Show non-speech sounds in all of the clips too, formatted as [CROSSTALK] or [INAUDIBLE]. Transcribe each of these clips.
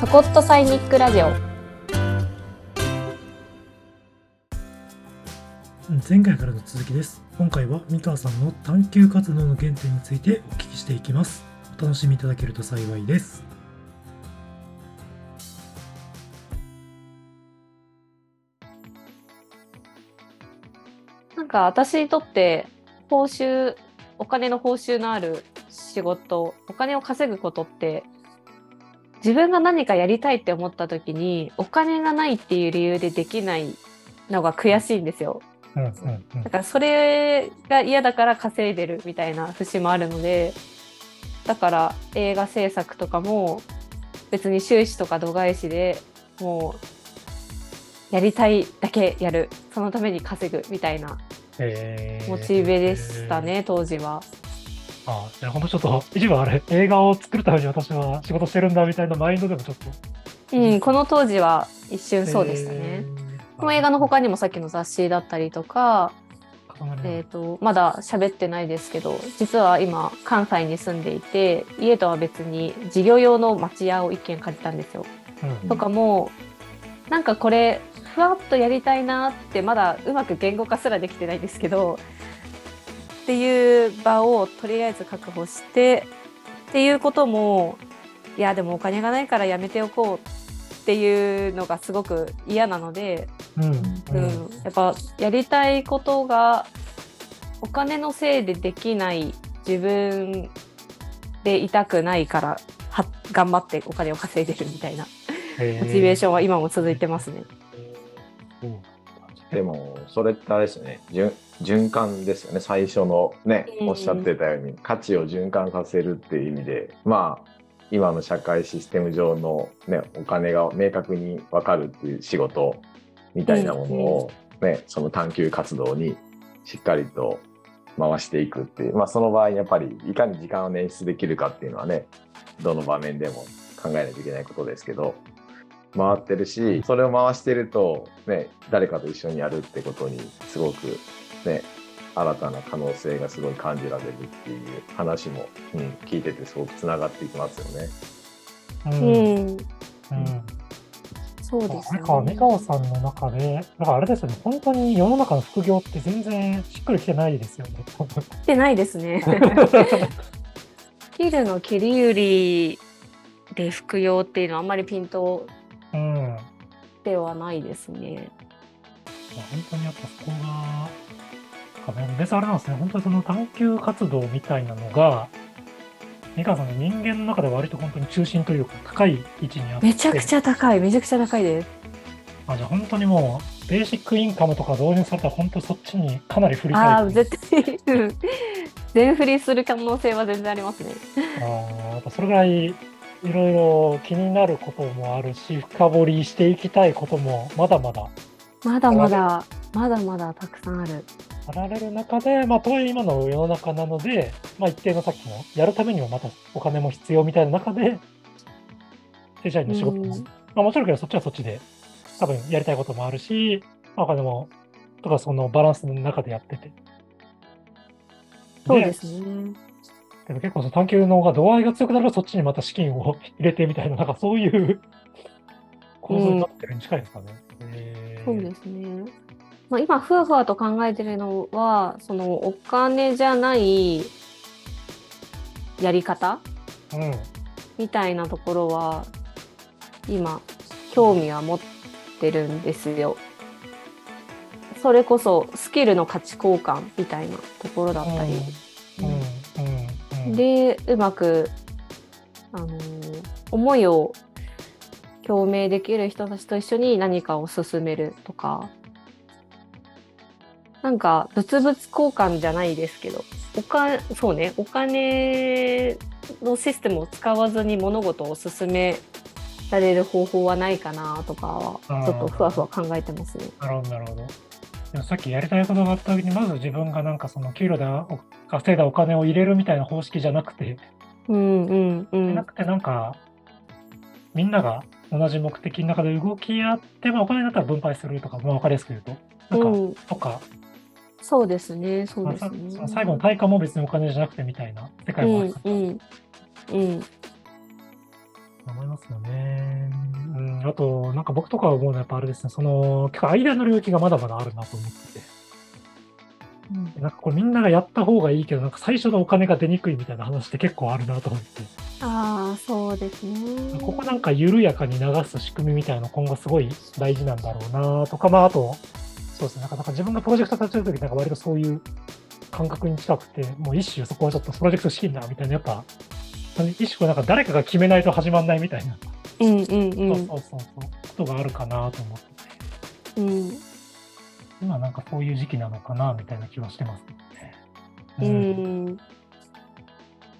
ちょこっとサイニックラジオ。前回からの続きです。今回は三川さんの探究活動の原点についてお聞きしていきます。お楽しみいただけると幸いです。なんか私にとって報酬お金の報酬のある仕事お金を稼ぐことって自分が何かやりたいって思った時にお金がないっていう理由でできないのが悔しいんですよ。うんうんうんだからそれが嫌だから稼いでるみたいな節もあるのでだから映画制作とかも別に収支とか度外視でもうやりたいだけやるそのために稼ぐみたいなえーモチベでしたね、当時は。ああ本当ちょっと一部あれ映画を作るために私は仕事してるんだみたいなマインドでもちょっとうん、この当時は一瞬そうでしたね。えーこの映画の他にもさっきの雑誌だったりとか、えー、とまだ喋ってないですけど実は今関西に住んでいて家とは別に事業用の町屋を一軒借りたんですよ。うんとかもなんかこれふわっとやりたいなってまだうまく言語化すらできてないんですけどっていう場をとりあえず確保してっていうこともいやでもお金がないからやめておこうっていうのがすごく嫌なので、うん。ううん。んやっぱやりたいことがお金のせいでできない自分でいたくないからは頑張ってお金を稼いでるみたいなモチベーションは今も続いてますね。うん。でも、それってあれですよね、循循環ですよね、最初のね、うん。おっしゃってたように、価値を循環させるっていう意味で、まあ、今の社会システム上の、ね、お金が明確に分かるっていう仕事みたいなものを、ね、その探求活動にしっかりと回していくっていう、まあ、その場合、やっぱりいかに時間を捻出できるかっていうのはね、どの場面でも考えないといけないことですけど、回ってるしそれを回してると、ね、誰かと一緒にやるってことにすごく、ね、新たな可能性がすごい感じられるっていう話も、うん、聞いててすごくつながっていきますよね。うんうん、うんそうですね。あれか、三川さんの中で、だからあれですよね、本当に世の中の副業って全然しっくりきてないですよね。[LAUGHS] 来てないですね。キルの切り売りで服用っていうのはあんまりピントではないですね。本当にやっぱそこが、かね別にあれなんですね、本当にその探求活動みたいなのが、三川さんの人間の中で割と本当に中心というか、高い位置にあって、めちゃくちゃ高い、めちゃくちゃ高いです。あじゃあ本当にもう、ベーシックインカムとか導入されたら、本当そっちにかなり振りああ、絶対、うん全振りする可能性は全然ありますね。あーやっぱそれぐらいいろいろ気になることもあるし、深掘りしていきたいこともまだまだまだまだ、まだまだたくさんある。あられる中で、まあ、とはいえ今の世の中なので、まあ、一定のさっきのやるためにはまたお金も必要みたいな中で、正社員の仕事も、うんまあ、もちろんけどそっちはそっちで、多分やりたいこともあるし、まあ、お金も、とかそのバランスの中でやってて。そうですね。けど結構その探求の方が度合いが強くなるとそっちにまた資金を入れてみたいな、なんかそういう構造になってるに近いですかね。そうですね。まあ、今、ふわふわと考えてるのは、そのお金じゃないやり方うん。みたいなところは今興味は持ってるんですよ。それこそスキルの価値交換みたいなところだったり、うん。でうまく、あのー思いを共鳴できる人たちと一緒に何かを進めるとかなんか物々交換じゃないですけどおかそうねお金のシステムを使わずに物事を進められる方法はないかなとかはちょっとふわふわ考えてますね。なるほど、なるほど。でもさっきやりたいことがあった時に、まず自分がなんかその給料でお稼いだお金を入れるみたいな方式じゃなくて、うんうんうんなくてなんか、みんなが同じ目的の中で動き合って、まあ、お金だったら分配するとか、まあ、分かりやすく言うと、なんか、うんとか、そうですねそうですね。その最後の対価も別にお金じゃなくてみたいな世界もあるから、うんうんうん思いますよね。うん、あと、なんか僕とかは思うのはやっぱあれですね、その、結構間の領域がまだまだあるなと思ってて。なんかこれみんながやった方がいいけど、なんか最初のお金が出にくいみたいな話って結構あるなと思って。ああ、そうですね。ここなんか緩やかに流す仕組みみたいなの今後すごい大事なんだろうなとか、まああと、そうですね、なんかなんか自分がプロジェクト立ち上げるときなんか割とそういう感覚に近くて、もう一種そこはちょっとプロジェクト資金だみたいな、やっぱ、一種なんか誰かが決めないと始まんないみたいな、うんうんう。そうんそうそうそう、ことがあるかなと思ってて、うん今なんかそういう時期なのかなみたいな気はしてますうね。ん、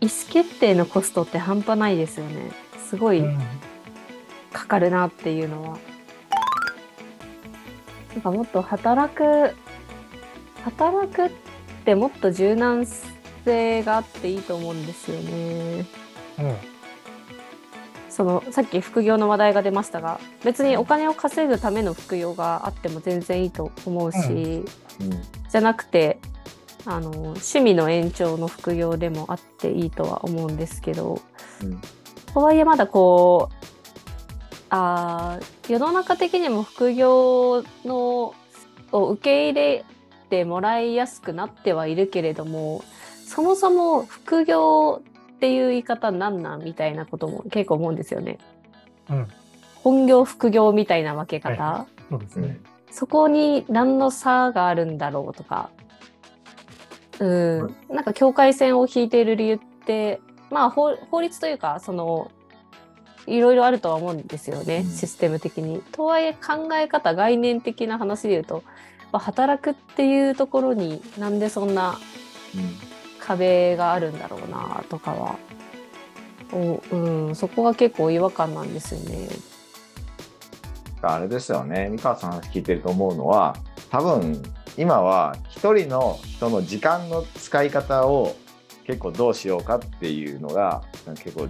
意思決定のコストって半端ないですよね。すごいうんかかるなっていうのは。なんかもっと働く、働くってもっと柔軟性があっていいと思うんですよね。うん。そのさっき副業の話題が出ましたが別にお金を稼ぐための副業があっても全然いいと思うし、うん。じゃなくてあの趣味の延長の副業でもあっていいとは思うんですけどうん。とはいえまだこうあー世の中的にも副業のを受け入れてもらいやすくなってはいるけれどもそもそも副業っていう言い方なんなんみたいなことも結構思うんですよね。うん、本業副業みたいな分け方、はそうですね。そこに何の差があるんだろうとか、うん、なんか境界線を引いている理由って、まあ法法律というか、その、いろいろあるとは思うんですよね、うんシステム的に。とはいえ考え方、概念的な話で言うと、まあ、働くっていうところになんでそんな壁があるんだろうなとかは、おうん、そこが結構違和感なんですよね。あれですよね、三河さんの話聞いてると思うのは、多分今は一人の人の時間の使い方を結構どうしようかっていうのが結構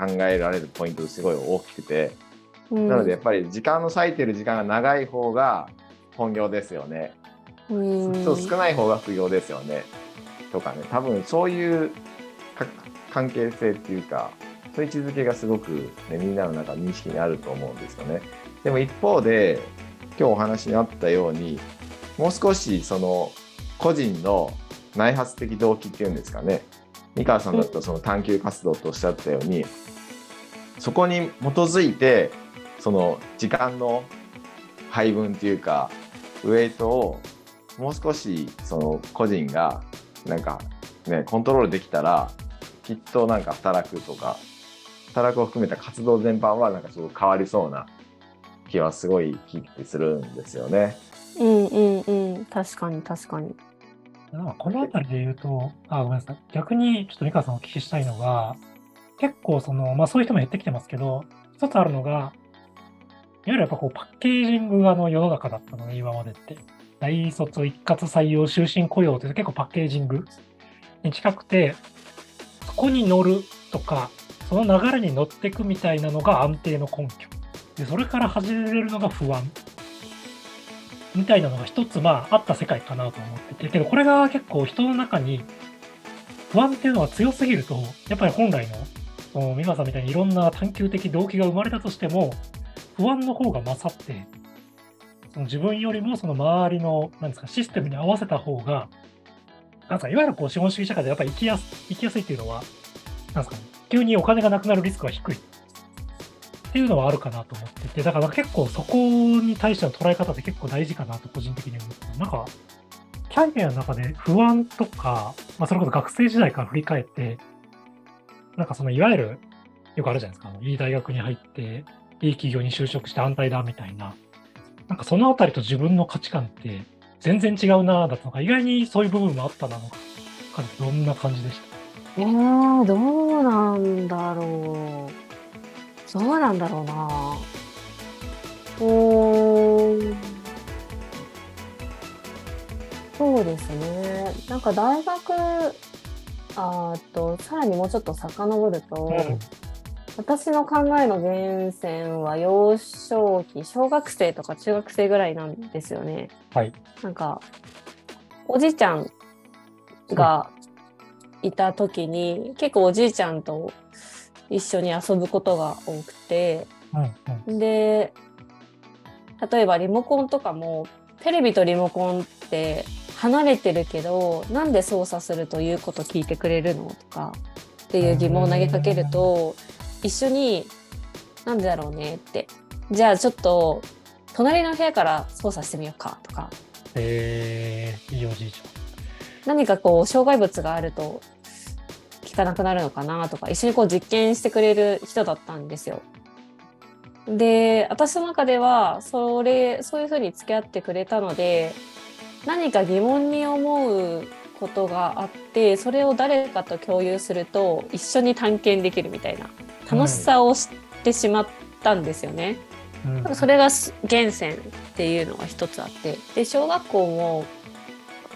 考えられるポイントすごい大きくて、うん、なのでやっぱり時間の割いてる時間が長い方が本業ですよね。うん、そう少ない方が副業ですよね。とかね、多分そういうか関係性っていうか、そういう位置づけがすごく、ね、みんなの中認識にあると思うんですよね。でも一方で、今日お話にあったように、もう少しその個人の内発的動機っていうんですかね。三河さんだったらその探究活動とおっしゃったように、そこに基づいて、その時間の配分っていうか、ウェイトをもう少しその個人がなんかねコントロールできたらきっとなんか働くとか働くを含めた活動全般はなんかすごく変わりそうな気はすごい聞いてするんですよね。うんうんうん確かに確かに。この辺りで言うと、あ、ごめんなさい。逆にちょっと美川さんお聞きしたいのが、結構その、まあそういう人も減ってきてますけど、一つあるのが、いわゆるやっぱこうパッケージングがの世の中だったのね、今までって。大卒一括採用終身雇用って結構パッケージングに近くて、そこに乗るとか、その流れに乗っていくみたいなのが安定の根拠。で、それから始めれるのが不安。みたいなのが一つまああった世界かなと思ってて、けどこれが結構人の中に不安っていうのが強すぎると、やっぱり本来の、その美川さんみたいにいろんな探求的動機が生まれたとしても、不安の方が勝って、その自分よりもその周りの、なんですか、システムに合わせた方が、なんですか、いわゆるこう資本主義社会でやっぱり生きやす生きやすいっていうのは、なんですかね、急にお金がなくなるリスクは低い。っていうのはあるかなと思ってて、だから結構そこに対しての捉え方って結構大事かなと個人的に思ってなんか、キャリアの中で不安とか、まあそれこそ学生時代から振り返って、なんかそのいわゆる、よくあるじゃないですか、あのいい大学に入って、いい企業に就職して安泰だみたいな、なんかそのあたりと自分の価値観って全然違うなだとか、意外にそういう部分もあったなのか、どんな感じでした？えー、どうなんだろう。どうなんだろうな。うーん。そうですね。なんか大学、あと、さらにもうちょっと遡ると、うん私の考えの源泉は幼少期、小学生とか中学生ぐらいなんですよね。はい。なんか、おじいちゃんがいた時に、結構おじいちゃんと一緒に遊ぶことが多くてうんうんで例えばリモコンとかもテレビとリモコンって離れてるけどなんで操作するということ聞いてくれるのとかっていう疑問を投げかけると一緒になんでだろうねって。じゃあちょっと隣の部屋から操作してみようかとか。えー、いいおじいち何かこう障害物があると聞かなくなるのかなとか一緒にこう実験してくれる人だったんですよ。で私の中ではそれそういうふうに付き合ってくれたので何か疑問に思うことがあってそれを誰かと共有すると一緒に探検できるみたいな楽しさを知ってしまったんですよね。うんそれがす源泉っていうのが一つあってで小学校も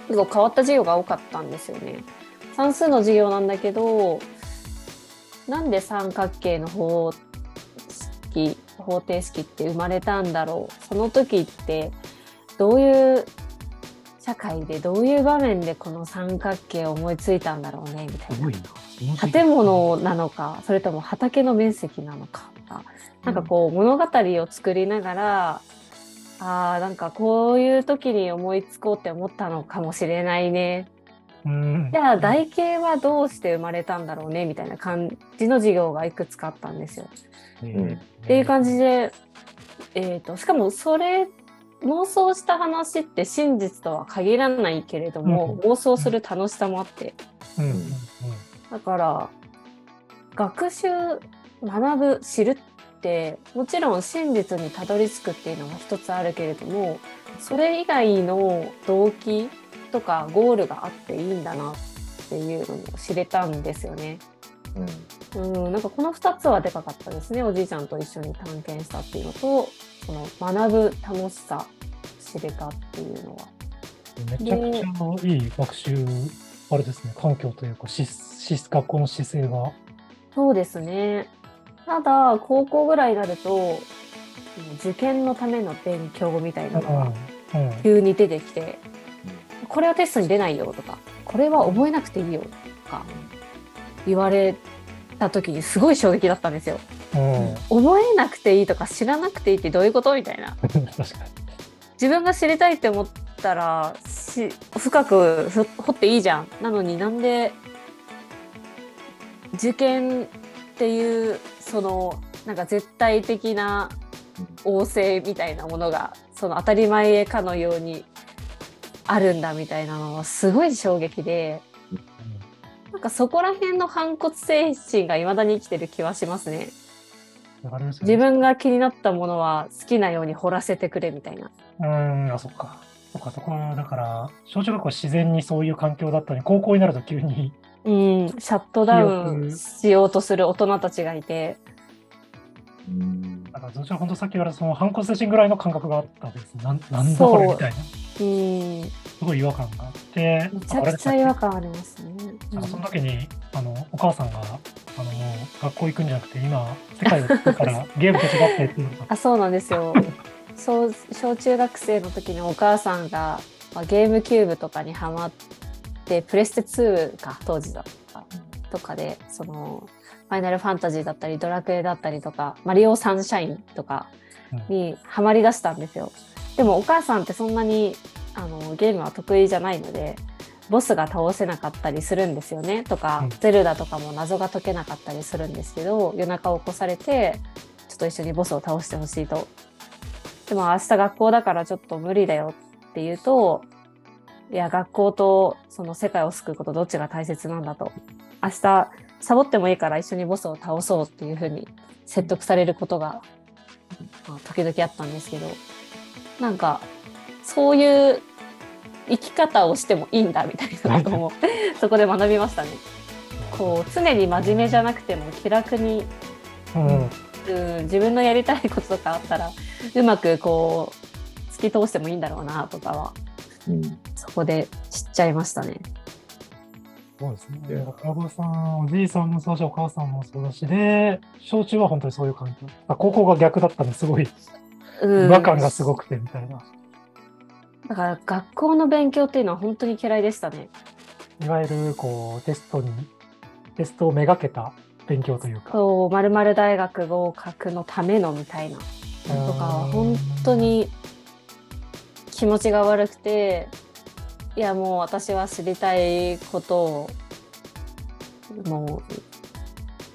結構変わった授業が多かったんですよね。算数の授業なんだけどなんで三角形の方式方程式って生まれたんだろう？その時ってどういう社会でどういう場面でこの三角形を思いついたんだろうねみたいな。建物なのかそれとも畑の面積なのか。とかなん。かこう物語を作りながら、あーなんかこういう時に思いつこうって思ったのかもしれないね。うん。じゃあ台形はどうして生まれたんだろうねみたいな感じの授業がいくつかあったんですよ。えっていう感じで、えー、としかもそれ妄想した話って真実とは限らないけれども、妄想する楽しさもあってうんうんうんだから学習学ぶ知るってもちろん真実にたどり着くっていうのが一つあるけれどもそれ以外の動機とかゴールがあっていいんだなっていうのも知れたんですよね。うん、なんかこの2つはでかかったですねおじいちゃんと一緒に探検したっていうのとその学ぶ楽しさ知れたっていうのは。めちゃくちゃいい学習、あれですね、環境というか、しし学校の姿勢が。そうですね。ただ、高校ぐらいになると、受験のための勉強みたいなのがうん急に出てきて、これはテストに出ないよとか、これは覚えなくていいよとか言われた時にすごい衝撃だったんですよ。うん、覚えなくていいとか知らなくていいってどういうこと？みたいな。[LAUGHS] 自分が知りたいって思ったらし深くふ掘っていいじゃん。なのになんで受験っていうそのなんか絶対的な旺盛みたいなものがその当たり前かのようにあるんだみたいなのはすごい衝撃でかそこら辺の反骨精神が未だに生きてる気はしますね。自分が気になったものは好きなように掘らせてくれみたいな。うん、あ、そっか。そっか、そこは、だから、小中学校は自然にそういう環境だったのに、高校になると急に、うん、シャットダウンしようとする大人たちがいて、うんだから、そっちは本当さっき言われたその反骨精神ぐらいの感覚があったです。なんなんだこれみたいな。うん、すごい違和感があって、めちゃくちゃ違和感ありますね。なんかその時に、あの、お母さんが、あの、学校行くんじゃなくて、今、世界を作るから [LAUGHS] ゲーム手伝ってって言うのあ、そうなんですよ。そう小中学生の時にお母さんが、まあ、ゲームキューブとかにハマって、プレステ2か当時だとかで、その、ファイナルファンタジーだったり、ドラクエだったりとか、マリオサンシャインとかにハマりだしたんですよ。でもお母さんってそんなにあのゲームは得意じゃないので、ボスが倒せなかったりするんですよねとか、うん。ゼルダとかも謎が解けなかったりするんですけど夜中起こされてちょっと一緒にボスを倒してほしいと。でも明日学校だからちょっと無理だよって言うといや学校とその世界を救うことどっちが大切なんだと明日サボってもいいから一緒にボスを倒そうっていうふうに説得されることが、まあ、時々あったんですけどなんかそういう生き方をしてもいいんだみたいなこともそこで学びましたね。こう常に真面目じゃなくても気楽に、うん。うん、自分のやりたいこととかあったらうまくこう突き通してもいいんだろうなとかはうんそこで知っちゃいましたね。そうですね。いやだから親御さん、おじいさんもそうだし、お母さんもそうだし、で、小中は本当にそういう環境。あ高校が逆だったんですごい、うん違和感がすごくてみたいな。だから学校の勉強っていうのは本当に嫌いでしたね。いわゆる、こう、テストに、テストをめがけた勉強というか。そう、まるまる大学合格のためのみたいなのとかは本当に気持ちが悪くて、いやもう私は知りたいことをもう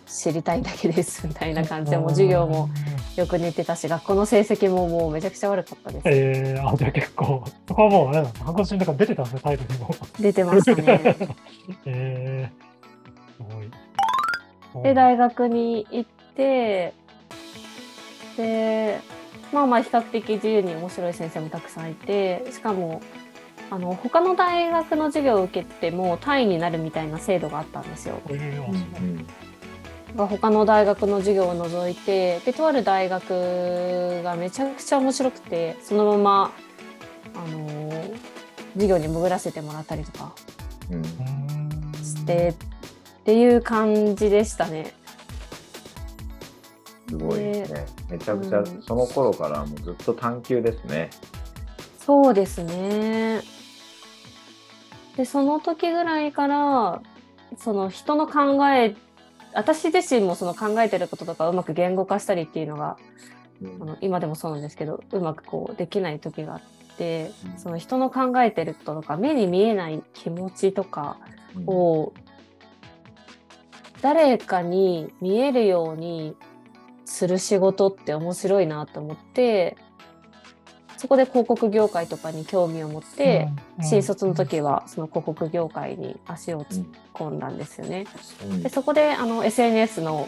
知りたいだけですみたいな感じでもう授業もよく寝てたし学校の成績ももうめちゃくちゃ悪かったです。えー、あ、じゃあ結構、そこはもうあれなんです半年の中出てたんですね、タイトルにも。出てましたね。えー、すごい。で大学に行ってでまあまあ比較的自由に面白い先生もたくさんいてしかもあの他の大学の授業を受けても単位になるみたいな制度があったんですよ。えー、他の大学の授業を除いてでとある大学がめちゃくちゃ面白くてそのまま、あのー授業に潜らせてもらったりとかしてっていう感じでしたね。すごいですね。めちゃくちゃうんその頃からもうずっと探求ですね。そうですね。でその時ぐらいからその人の考え私自身もその考えてることとかうまく言語化したりっていうのがうん。あの今でもそうなんですけどうまくこうできない時があってうん。その人の考えてることとか目に見えない気持ちとかうん。を誰かに見えるようにする仕事って面白いなと思ってそこで広告業界とかに興味を持って、新卒の時はその広告業界に足を突っ込んだんですよね。うん。でそこであの SNS の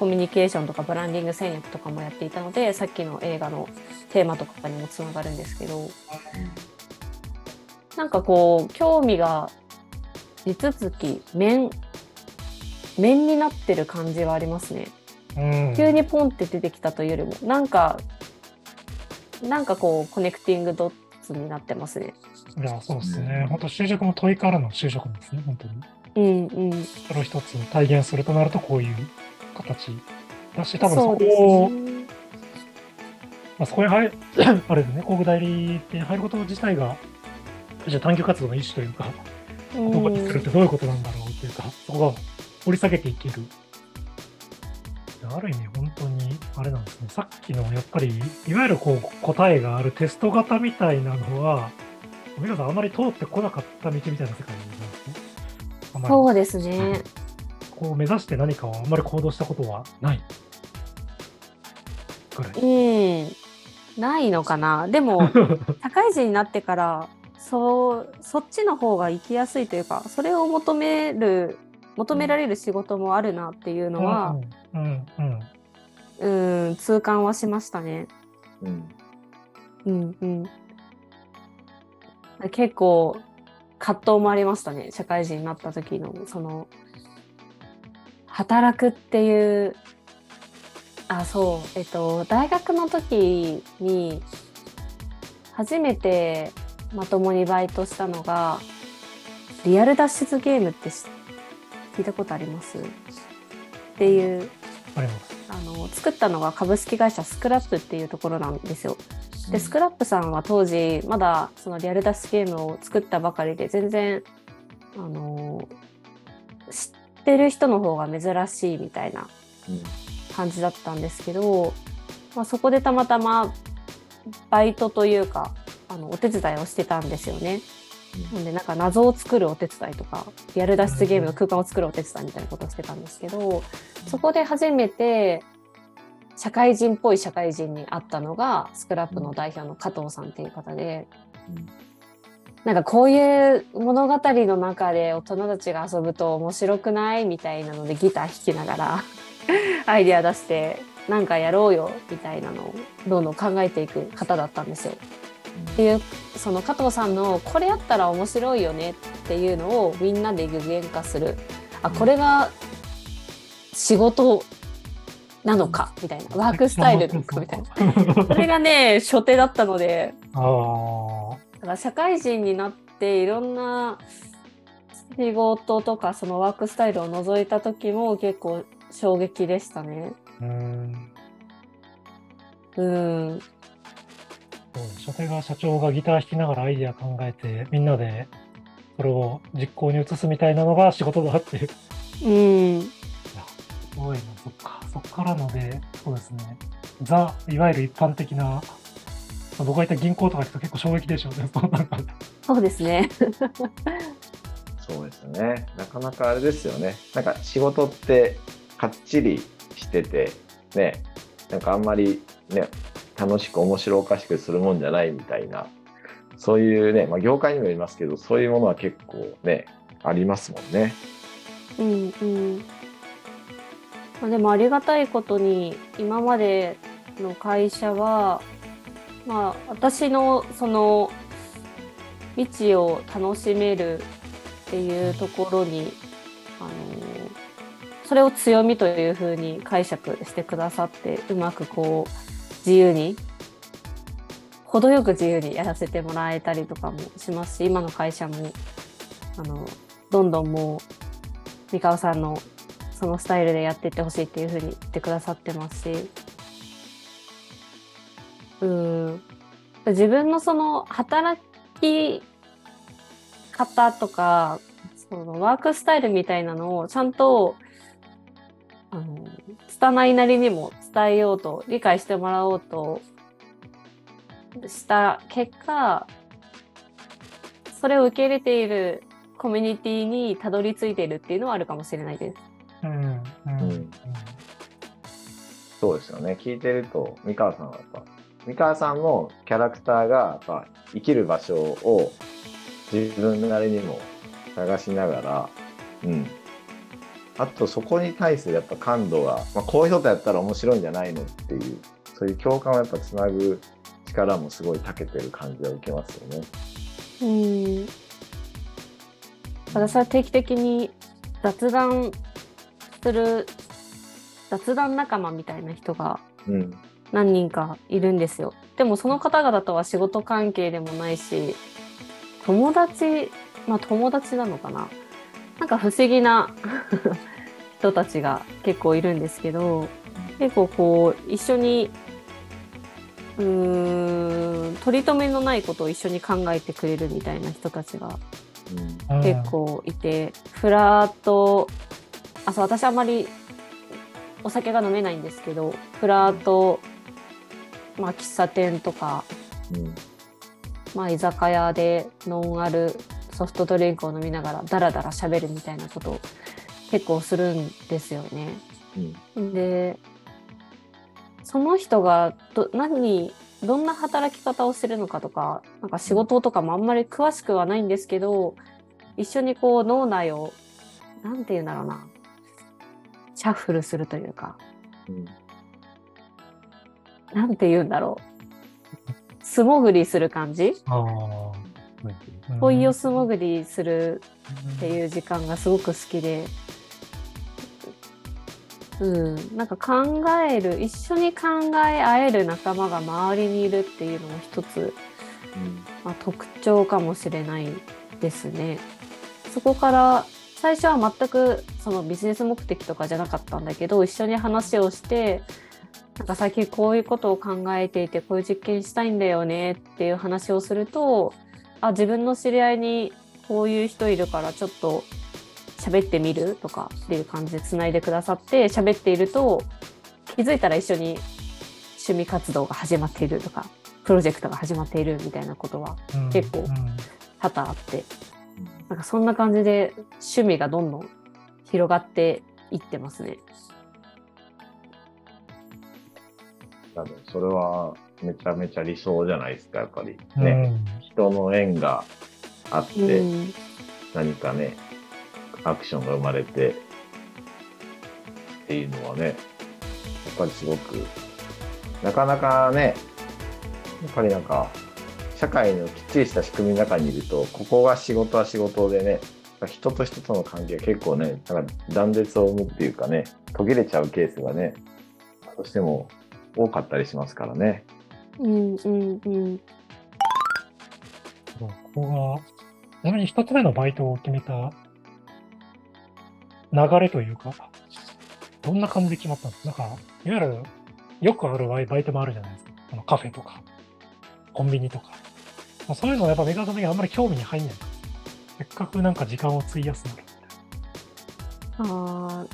コミュニケーションとかブランディング戦略とかもやっていたのでさっきの映画のテーマとかにもつながるんですけどなんかこう興味が地続き面面になってる感じはありますね。うん。急にポンって出てきたというよりもなんかなんかこうコネクティングドッツになってますね。いや、そうですね。本当就職も問いからの就職ですね、本当に。うんうん。それを一つ体現するとなると、こういう形だし、多分そこそうですを、ね。まあ、そこに入る、[COUGHS] あれですね、広告代理店に入ること自体が、じゃあ探究活動の一種というか、うん言葉にするってどういうことなんだろうっていうか、そこが掘り下げていける。ある意味、あれなんですね、さっきのやっぱり、いわゆるこう答えがあるテスト型みたいなのは、皆さんあまり通ってこなかった道みたいな世界なんですね。そうですね。こう目指して何かをあんまり行動したことはない。ぐらい。うん。ないのかな。でも、[LAUGHS] 社会人になってから、そう、そっちの方が生きやすいというか、それを求める、求められる仕事もあるなっていうのは、うん、うん、うん。うん、痛感はしましたね。うんうんうん。結構、葛藤もありましたね。社会人になった時の、その、働くっていう、あ、そう、えっと、大学の時に、初めてまともにバイトしたのが、リアル脱出ゲームって知聞いたことあります？っていう、あります。あの、作ったのが株式会社スクラップっていうところなんですよ。でスクラップさんは当時まだそのリアル脱出ゲームを作ったばかりで全然あの知ってる人の方が珍しいみたいなうん感じだったんですけど、まあ、そこでたまたまバイトというかあのお手伝いをしてたんですよね。なんでなんか謎を作るお手伝いとかリアル脱出ゲームの空間を作るお手伝いみたいなことをしてたんですけどそこで初めて社会人っぽい社会人に会ったのがスクラップの代表の加藤さんっていう方でなんかこういう物語の中で大人たちが遊ぶと面白くないみたいなのでギター弾きながら [LAUGHS] アイデア出してなんかやろうよみたいなのをどんどん考えていく方だったんですよ。っていうその加藤さんのこれやったら面白いよねっていうのをみんなで具現化するあこれが仕事なのかみたいなワークスタイルなのかみたいなそれがね初手だったのでああ。だから社会人になっていろんな仕事とかそのワークスタイルを除いた時も結構衝撃でしたね。うーん。うん、そう初手が社長がギター弾きながらアイデア考えて、みんなでそれを実行に移すみたいなのが仕事だっていう。うん、すごいな、そっか。そっからので、そうですね。ザ、いわゆる一般的な、まあ僕がいた銀行とか行くと結構衝撃でしょうね。そうなんかそうですね。そうですね。なかなかあれですよね。なんか仕事ってかっちりしてて、ね、なんかあんまりね、楽しく面白おかしくするもんじゃないみたいな、そういうね、まあ業界にもよりますけど、そういうものは結構ね、ありますもんね。うんうん。まあ、でもありがたいことに今までの会社は、まあ私のその未知を楽しめるっていうところに、あのそれを強みというふうに解釈してくださってうまくこう自由に程よく自由にやらせてもらえたりとかもしますし今の会社もあのどんどんもう三河さんのそのスタイルでやっていってほしいっていうふうに言ってくださってますしうん。自分のその働き方とかそのワークスタイルみたいなのをちゃんとあの拙いなりにも伝えようと理解してもらおうとした結果それを受け入れているコミュニティにたどり着いているっていうのはあるかもしれないです。うん、うん、うん。そうですよね。聞いてると、三河さんはやっぱ、三河さんのキャラクターがやっぱ生きる場所を自分なりにも探しながら、うん。あとそこに対するやっぱ感度が、まあ、こういう人とやったら面白いんじゃないのっていう、そういう共感をやっぱつなぐ力もすごい長けてる感じは受けますよね。うん私は定期的に雑談する雑談仲間みたいな人がうん。何人かいるんですよ。でもその方々とは仕事関係でもないし友達まあ友達なのかななんか不思議な人たちが結構いるんですけど結構こう一緒にうーん取り留めのないことを一緒に考えてくれるみたいな人たちが結構いて、フラーとあそう私あんまりお酒が飲めないんですけどフラーと、まあ、喫茶店とか、うん。まあ、居酒屋でノンアルソフトドリンクを飲みながらダラダラ喋るみたいなことを結構するんですよね。うん。でその人がど何どんな働き方をしてるのかとかなんか仕事とかもあんまり詳しくはないんですけど一緒にこう脳内をなんて言うんだろうなシャッフルするというかうん。なんて言うんだろう素潜りする感じ？問いを素潜りするってういう時間がすごく好きで、うん、なんか考える一緒に考え合える仲間が周りにいるっていうのも一つ、うん。まあ、特徴かもしれないですね。そこから最初は全くそのビジネス目的とかじゃなかったんだけど一緒に話をしてなんか最近こういうことを考えていてこういう実験したいんだよねっていう話をするとあ自分の知り合いにこういう人いるからちょっと喋ってみるとかっていう感じでつないでくださって喋っていると気づいたら一緒に趣味活動が始まっているとかプロジェクトが始まっているみたいなことはん結構うん多々あってなんかそんな感じで趣味がどんどん広がっていってますね。多分それはめちゃめちゃ理想じゃないですか、やっぱり。うね。ん人の縁があっうて、ん、何かね、アクションが生まれてっていうのはね、やっぱりすごく、なかなかね、やっぱりなんか、社会のきっちりした仕組みの中にいると、ここが仕事は仕事でね、人と人との関係が結構ね、なんか断絶を生むっていうかね、途切れちゃうケースがね、どうしても多かったりしますからね。うん、うん、うん。ここが、ちなみに一つ目のバイトを決めた流れというか、どんな感じで決まったんですかなんか、いわゆるよくあるバイバイトもあるじゃないですか。あのカフェとか、コンビニとか。まあそういうのはやっぱメガドにあんまり興味に入んない。せっかくなんか時間を費やすならみたいあー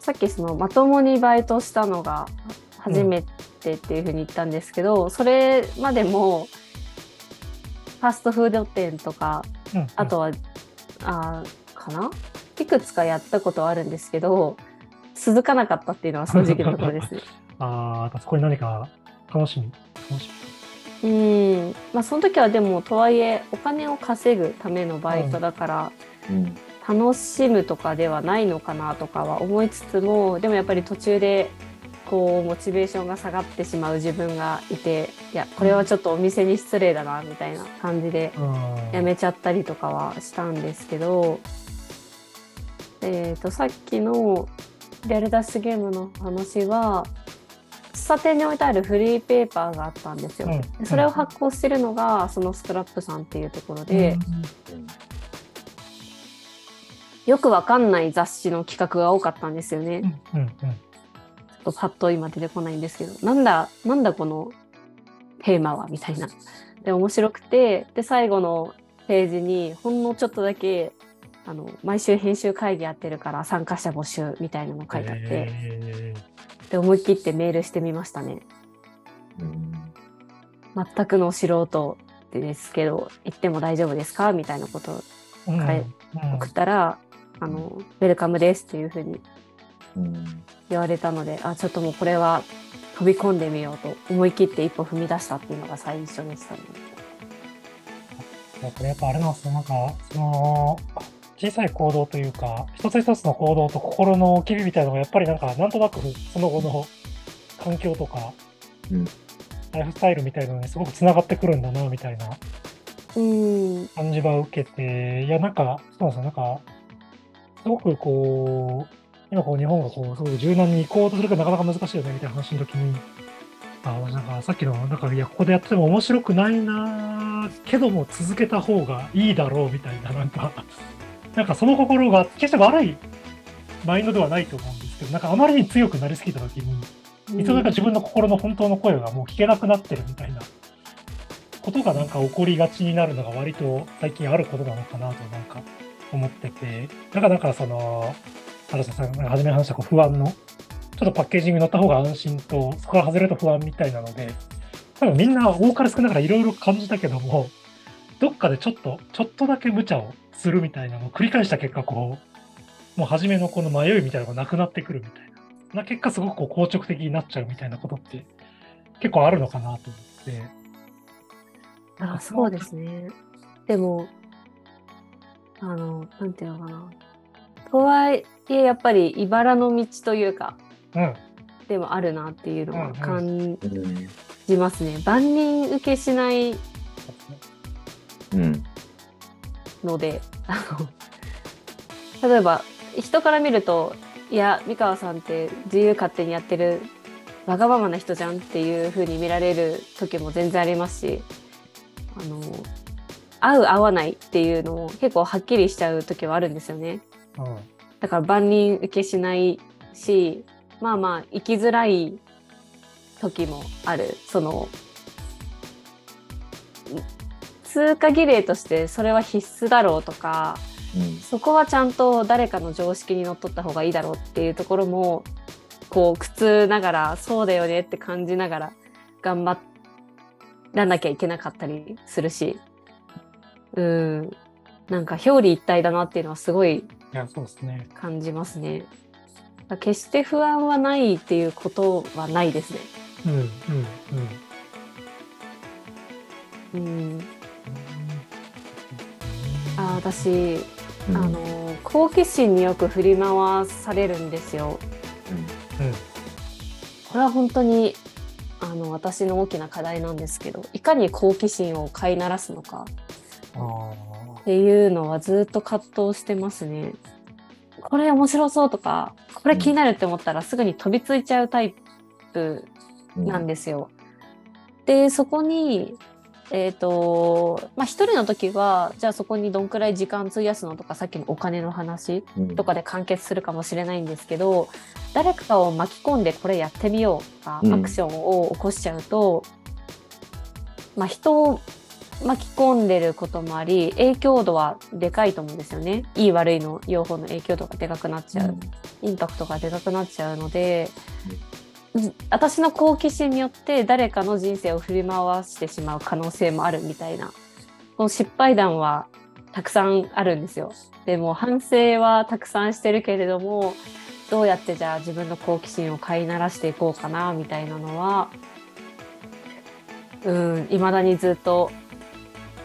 さっきそのまともにバイトしたのが初めてっていうふうに言ったんですけど、それまでもファストフード店とかうんあとは、あーかな？いくつかやったことはあるんですけど続かなかったっていうのは正直なところですね。[LAUGHS] ああ、そこに何か楽しみ、楽しうんまあその時はでもとはいえお金を稼ぐためのバイトだから、うん楽しむとかではないのかなとかは思いつつもでもやっぱり途中でこうモチベーションが下がってしまう自分がいていやこれはちょっとお店に失礼だなみたいな感じで。やめちゃったりとかはしたんですけど、えー、とさっきのリアル脱出ゲームの話は喫茶店に置いてあるフリーペーパーがあったんですよ。うんでそれを発行してるのがそのスクラップさんっていうところで、よくわかんない雑誌の企画が多かったんですよね。うん、うん、うん。ちょっとパッと今出てこないんですけど、なんだ、なんだこのテーマはみたいな。で、面白くて、で、最後のページにほんのちょっとだけ、あの、毎週編集会議やってるから参加者募集みたいなの書いてあって、えで、思い切ってメールしてみましたね。うん。全くの素人ですけど、行っても大丈夫ですか？みたいなことをーうん。送ったら、あの、ウェルカムですっていうふうにうん言われたのであちょっともうこれは飛び込んでみようと思い切って一歩踏み出したっていうのが最初でしたね。これやっぱあれなんですよ、なんか、その、小さい行動というか、一つ一つの行動と心の機微みたいなのが、やっぱりなんか、なんとなくその後の環境とか、うん。ライフスタイルみたいなのにすごくつながってくるんだな、みたいな。うん。感じは受けて、いや、なんか、そうなんですよ、なんか、すごくこう、今こう日本がこう、すごく柔軟に行こうとするけど、なかなか難しいよね、みたいな話の時に、あなんかさっきの、なんか、いや、ここでやってても面白くないなけども続けた方がいいだろう、みたいな、なんか、なんかその心が、決して悪いマインドではないと思うんですけど、なんかあまりに強くなりすぎた時に、いつの間にか自分の心の本当の声がもう聞けなくなってるみたいなことがなんか起こりがちになるのが割と最近あることなのかなとなんか思ってて、だからなんかその、原田さんが初めに話したこう不安の、ちょっとパッケージングに乗った方が安心と、そこから外れると不安みたいなので、多分みんな多かれ少なからいろいろ感じたけども、どっかでちょっと、ちょっとだけ無茶をするみたいなのを繰り返した結果、こう、もう初めのこの迷いみたいなのがなくなってくるみたいな。な結果すごくこう硬直的になっちゃうみたいなことって結構あるのかなと思って。あそうですね。でもあのなんていうのかな。とはいえやっぱり茨の道というかうん。でもあるなっていうのは感うんじますね。万人受けしないうんのであの例えば人から見るといや三河さんって自由勝手にやってるわがままな人じゃんっていう風に見られる時も全然ありますしあの合う合わないっていうのも結構はっきりしちゃう時はあるんですよねうん。だから万人受けしないしまあまあ生きづらい時もあるその通過儀礼としてそれは必須だろうとかうんそこはちゃんと誰かの常識にのっとった方がいいだろうっていうところもこう苦痛ながらそうだよねって感じながら頑張らなきゃいけなかったりするしうんなんか表裏一体だなっていうのはすごいいや、そうですね。感じますね。決して不安はないっていうことはないですね。うん、うん、うん。うん、あ私、うんあの好奇心によく振り回されるんですよ。うん。これは本当にあの私の大きな課題なんですけどいかに好奇心を飼いならすのか。っていうのはずっと葛藤してますね。これ面白そうとかこれ気になるって思ったらすぐに飛びついちゃうタイプなんですよ。でそこにえっ、とまあ一人の時はじゃあそこにどんくらい時間費やすのとかさっきのお金の話うん。とかで完結するかもしれないんですけど誰かを巻き込んでこれやってみようとか、うん。アクションを起こしちゃうと、まあ、人巻き込んでることもあり影響度はでかいと思うんですよね。いい悪いの両方の影響度がでかくなっちゃう、インパクトがでかくなっちゃうので、私の好奇心によって誰かの人生を振り回してしまう可能性もあるみたいなこの失敗談はたくさんあるんですよ。でも反省はたくさんしてるけれどもどうやってじゃあ自分の好奇心を飼いならしていこうかなみたいなのはうん未だにずっと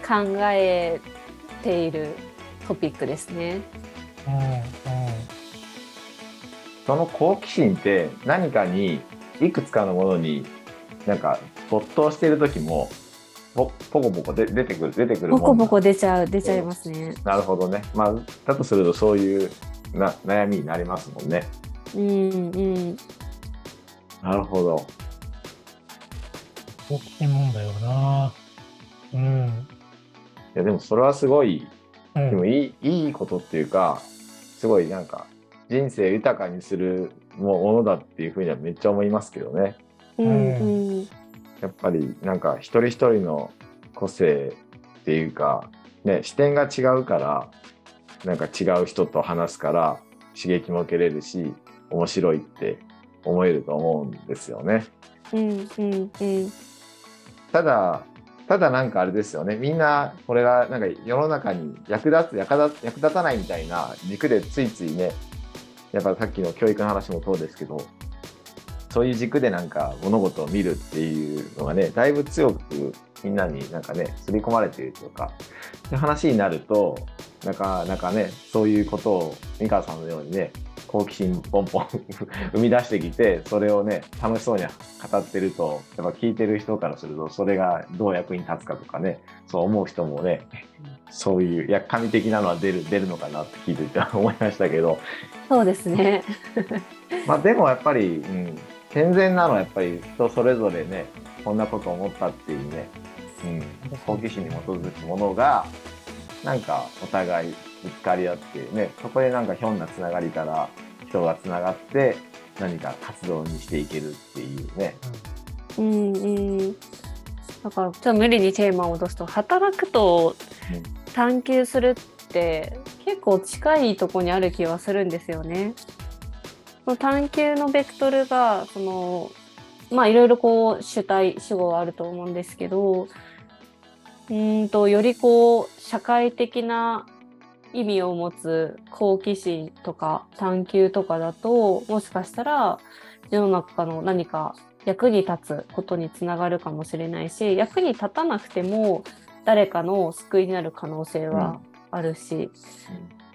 考えているトピックですね。うんうんその好奇心って何かにいくつかのものになんか没頭している時もポポコポコで出てくる出てくるもんボコボコ出ちゃう出ちゃいますね。なるほどね。まあだとするとそういうな悩みになりますもんね。うんうん。なるほど。好奇心問題よな。うん。いやでもそれはすごいうん。でもいいいいことっていうかすごいなんか人生豊かにするものだっていうふうにはめっちゃ思いますけどね。うんうんやっぱりなんか一人一人の個性っていうか、ね、視点が違うからなんか違う人と話すから刺激も受けれるし面白いって思えると思うんですよね。うんうんうん。ただただなんかあれですよね。みんなこれがなんか世の中に役立つ役立役立たないみたいな軸でついついねやっぱさっきの教育の話もそうですけどそういう軸でなんか物事を見るっていうのがねだいぶ強くみんなになんかね刷り込まれているというかそういう話になるとなかなかねそういうことを美川さんのようにね好奇心ポンポン [LAUGHS] 生み出してきてそれをね楽しそうに語ってるとやっぱ聞いてる人からするとそれがどう役に立つかとかねそう思う人もねそういうや神的なのは出る出るのかなって聞いてて思いましたけどそうですね。[LAUGHS] まあでもやっぱり、うん、健全なのはやっぱり人それぞれねこんなこと思ったっていうね、うん、好奇心に基づくものがなんかお互いぶつかり合ってねそこでなんかひょんなつながりから人がつながって何か活動にしていけるっていうねうんうん。だからちょっと無理にテーマを戻すと働くと探求するって結構近いとこにある気はするんですよね。その探求のベクトルがそのまあいろいろこう主体主語はあると思うんですけどうんとよりこう社会的な意味を持つ好奇心とか探求とかだともしかしたら世の中の何か役に立つことにつながるかもしれないし役に立たなくても誰かの救いになる可能性はあるし、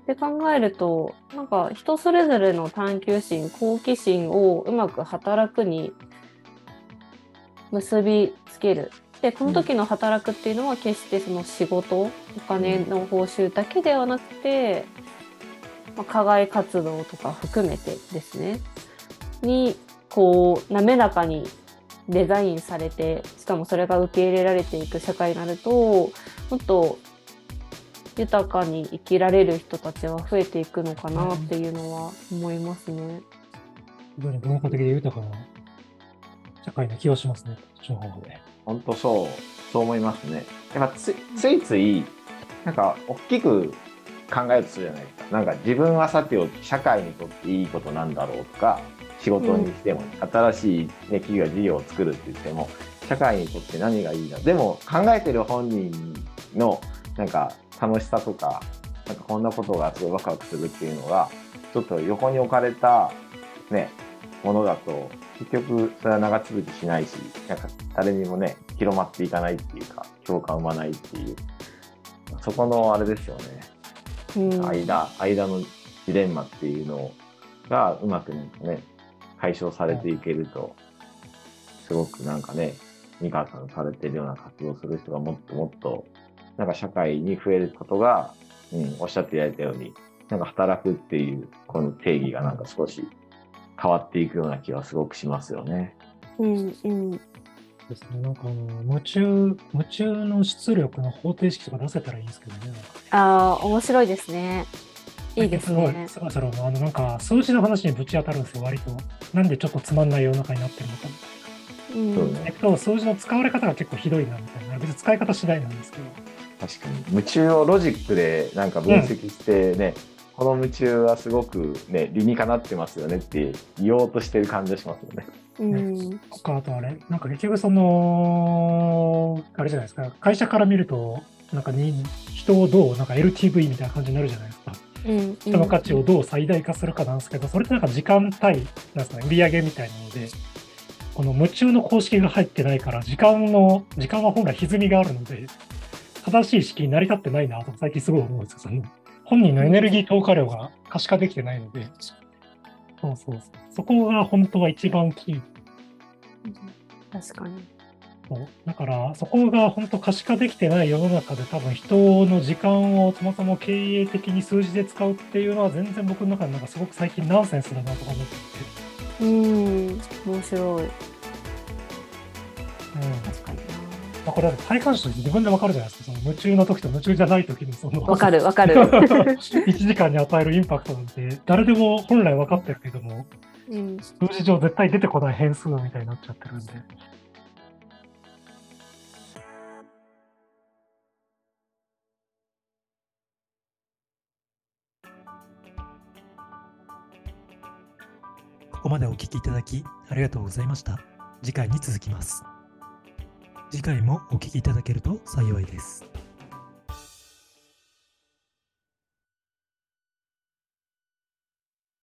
って考えるとなんか人それぞれの探求心好奇心をうまく働くに結びつける。でこの時の働くっていうのは決してその仕事お金の報酬だけではなくて、まあ、課外活動とか含めてですね。にこう滑らかにデザインされてしかもそれが受け入れられていく社会になるともっと豊かに生きられる人たちは増えていくのかなっていうのは思いますね。非常に文化的で豊かな社会な気がしますね、こっちの方で。本当そうそう思いますねやっぱつついついなんか大きく考えるとするじゃないですかなんか自分はさておき社会にとっていいことなんだろうとか仕事にしても、新しい、ね、企業や事業を作るって言っても社会にとって何がいいんだでも考えてる本人のなんか楽しさとかなんかこんなことがすごいワクワクするっていうのがちょっと横に置かれたねものだと結局それは長続きしないしなんか誰にもね広まっていかないっていうか共感を生まないっていうそこのあれですよね。うん。間間のジレンマっていうのがうまくね解消されていけるとすごくなんかね美川さんされてるような活動する人がもっともっとなんか社会に増えることが、うん、おっしゃっていただいたようになんか働くっていうこの定義がなんか少し変わっていくような気はすごくしますよね。うんうんですね。なんかあの、夢中、夢中の出力の方程式とか出せたらいいんですけどね。ああ面白いですね。いいですね。そろそろ、あの、なんか数字の話にぶち当たるんですよ、割と。なんでちょっとつまんない世の中になってるのかみたいな。うえっと、数字の使われ方が結構ひどいなみたいな。別に使い方次第なんですけど。確かに夢中をロジックでなんか分析してね、この夢中はすごくね理にかなってますよねって言おうとしてる感じがしますよね。うんとか、あとあれ、なんか結局その、あれじゃないですか、会社から見ると、なんかに人をどう、なんか LTV みたいな感じになるじゃないですか。うん人の価値をどう最大化するかなんですけど、それってなんか時間対、なんですかね、売り上げみたいなので、この夢中の公式が入ってないから、時間の、時間は本来歪みがあるので、正しい式に成り立ってないなと最近すごい思うんですよ。その本人のエネルギー投下量が可視化できてないので、そうそうそう。そこが本当は一番キー確かに。そうだから、そこが本当可視化できてない世の中で多分人の時間をそもそも経営的に数字で使うっていうのは全然僕の中でなんかすごく最近ナンセンスだなとか思っていて。うん、面白い。うん確かにまあ、これは体感して自分でわかるじゃないですか。その夢中の時と夢中じゃない時のその。な。わかる、わかる。[LAUGHS] 1時間に与えるインパクトなんて誰でも本来分かってるけども、うん、数字上絶対出てこない変数みたいになっちゃってるんで。ここまでお聞きいただきありがとうございました。次回に続きます。次回もお聞きいただけると幸いです。